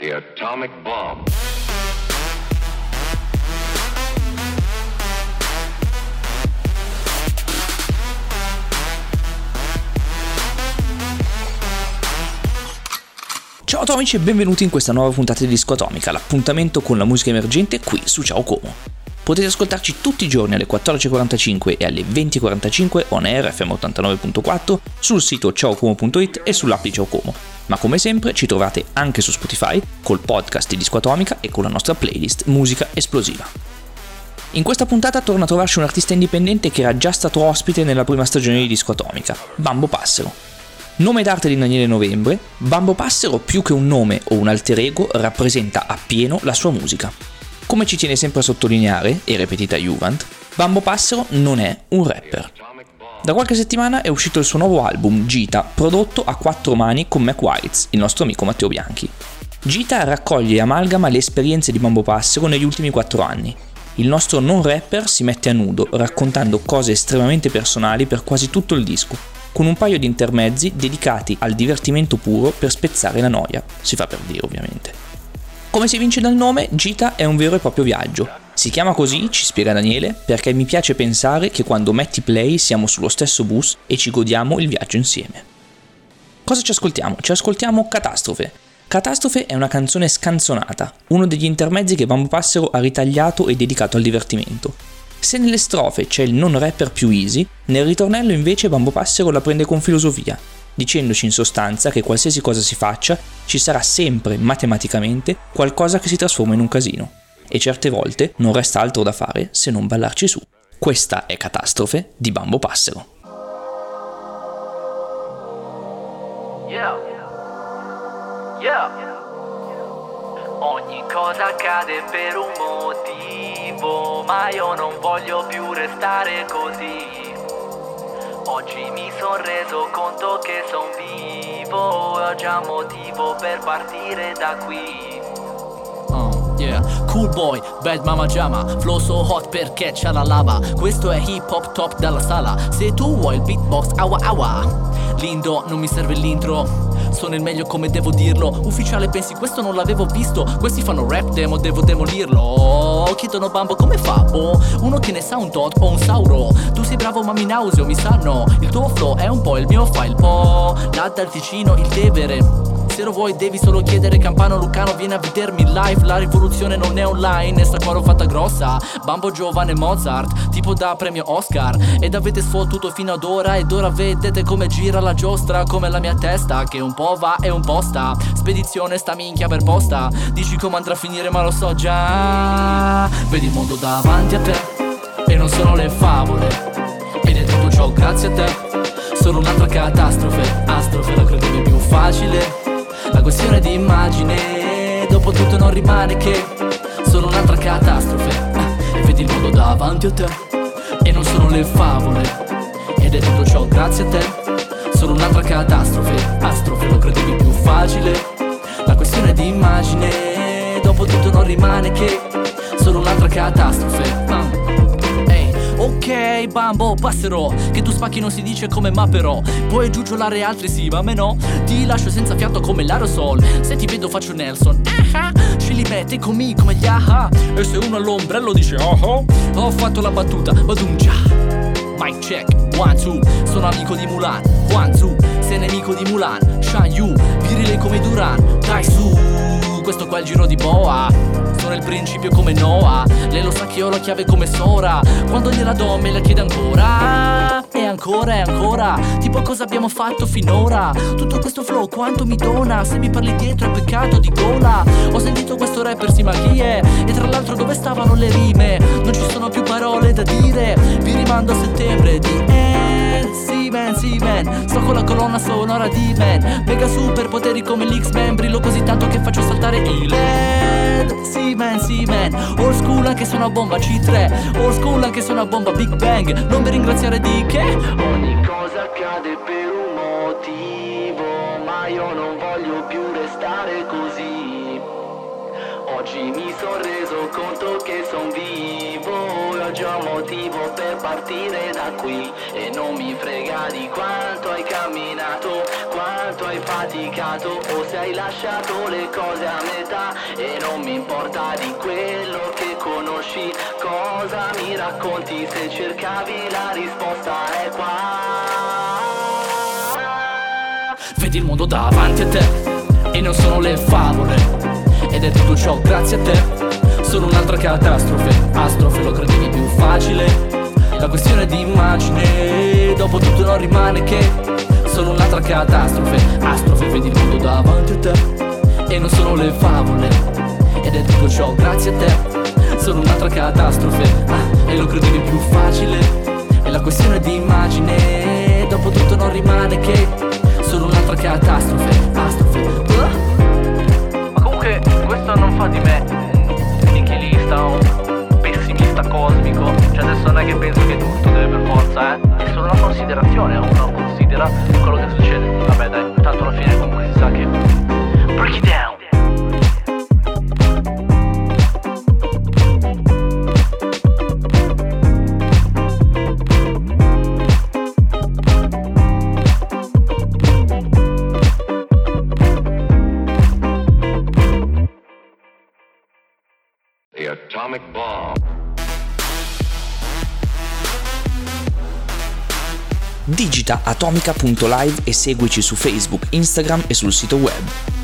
The atomic bomb. Ciao atomici e benvenuti in questa nuova puntata di Disco Atomica, l'appuntamento con la musica emergente qui su Ciao Como. Potete ascoltarci tutti i giorni alle 14.45 e alle 20.45 on air FM 89.4 sul sito ciaocomo.it e sull'app di Ciao Como. Ma come sempre ci trovate anche su Spotify col podcast di Disco Atomica e con la nostra playlist Musica Esplosiva. In questa puntata torna a trovarci un artista indipendente che era già stato ospite nella prima stagione di Disco Atomica, Bambo Passero. Nome d'arte di Daniele Novembre, Bambo Passero più che un nome o un alter ego rappresenta appieno la sua musica. Come ci tiene sempre a sottolineare, e ripetita Juvent, Bambo Passero non è un rapper. Da qualche settimana è uscito il suo nuovo album, Gita, prodotto a quattro mani con Mac Whites, il nostro amico Matteo Bianchi. Gita raccoglie e amalgama le esperienze di Bambo Passero negli ultimi quattro anni. Il nostro non rapper si mette a nudo, raccontando cose estremamente personali per quasi tutto il disco, con un paio di intermezzi dedicati al divertimento puro per spezzare la noia, si fa per dire ovviamente. Come si vince dal nome, Gita è un vero e proprio viaggio. Si chiama così, ci spiega Daniele, perché mi piace pensare che quando metti play siamo sullo stesso bus e ci godiamo il viaggio insieme. Cosa ci ascoltiamo? Ci ascoltiamo Catastrofe. Catastrofe è una canzone scanzonata, uno degli intermezzi che Bambo Passero ha ritagliato e dedicato al divertimento. Se nelle strofe c'è il non rapper più easy, nel ritornello invece Bambo Passero la prende con filosofia, dicendoci in sostanza che qualsiasi cosa si faccia, ci sarà sempre, matematicamente, qualcosa che si trasforma in un casino. E certe volte non resta altro da fare se non ballarci su. Questa è Catastrofe di Bambo Passero. Yeah. Yeah. Ogni cosa accade per un motivo, ma io non voglio più restare così. Oggi mi son reso conto che son vivo ho già motivo per partire da qui. Yeah. Cool boy, bad mama jama. Flow so hot perché c'è la lava. Questo è hip hop top dalla sala. Se tu vuoi il beatbox, awa awa. Lindo, non mi serve l'intro. Sono il meglio come devo dirlo. Ufficiale pensi questo non l'avevo visto. Questi fanno rap demo, devo demolirlo. Chiedono bambo come fa? Boh, uno che ne sa un tot o un sauro. Tu sei bravo ma mi nauseo, mi sanno. Il tuo flow è un po' il mio fa il po' Là dal Ticino, il Tevere se lo vuoi devi solo chiedere Campano Lucano vieni a vedermi live. La rivoluzione non è online, è sta qua l'ho fatta grossa. Bambo giovane Mozart, tipo da premio Oscar. Ed avete sfottuto fino ad ora Ed ora vedete come gira la giostra Come la mia testa che un po' va e un po' sta. Spedizione sta minchia per posta. Dici come andrà a finire ma lo so già. Vedi il mondo davanti a te E non sono le favole. Ed è tutto ciò grazie a te. Solo un'altra catastrofe Astrofe lo credevi più facile la questione di immagine Dopo tutto non rimane che Solo un'altra catastrofe. E vedi il mondo davanti a te E non sono le favole. Ed è tutto ciò grazie a te Solo un'altra catastrofe. Astrofe lo credevi più facile. La questione di immagine Dopo tutto non rimane che Solo un'altra catastrofe. Uh. Ok, bambo, passerò. Che tu spacchi non si dice come ma però. Puoi giugiolare altri sì, ma me no. Ti lascio senza fiato come l'aerosol Se ti vedo faccio Nelson. Ah Ce li metti con me come gli aha E se uno all'ombrello dice oh oh Ho fatto la battuta, badungia Mic check, one two. Sono amico di Mulan, two. Sei nemico di Mulan, Shan Yu. Virile come Duran, dai su Questo qua è il giro di boa. Sono il principio come Noah Lei lo sa che ho la chiave come Sora. Quando gliela do me la chiede ancora. E ancora e ancora. Tipo cosa abbiamo fatto finora? Tutto questo flow quanto mi dona? Se mi parli dietro è peccato di gola. Ho sentito questo rapper sì ma chi è? E tra l'altro dove stavano le rime? Non ci sono più parole da dire. Vi rimando a settembre di Sì man, sì man Sto con la colonna sonora di man Mega super poteri come l'X-Men Brillo così tanto che faccio saltare il LED Sì man, sì man Old school anche se una bomba C3 Old school anche se una bomba Big Bang. Non mi ringraziare di che. Ogni cosa accade per un motivo Ma io non voglio più restare così Oggi mi son reso conto che son vivo E ho motivo per partire da qui. E non mi frega di quanto hai camminato Quanto hai faticato O se hai lasciato le cose a metà. Non mi importa di quello che conosci Cosa mi racconti se cercavi la risposta è qua. Vedi il mondo davanti a te e non sono le favole Ed è tutto ciò grazie a te. Sono un'altra catastrofe Astrofe lo credevi più facile. La questione di immagine Dopo tutto non rimane che Sono un'altra catastrofe Astrofe vedi il mondo davanti a te. E non sono le favole Ed è tutto ciò grazie a te. Sono un'altra catastrofe ah, E lo credevi più facile. È la questione di immagine Dopo tutto non rimane che Sono un'altra catastrofe fa di me nichilista un pessimista cosmico. Cioè adesso non è che penso che tutto deve per forza, eh. È solo una considerazione, uno considera atomic bomb. Digita atomica.live e seguici su Facebook, Instagram e sul sito web.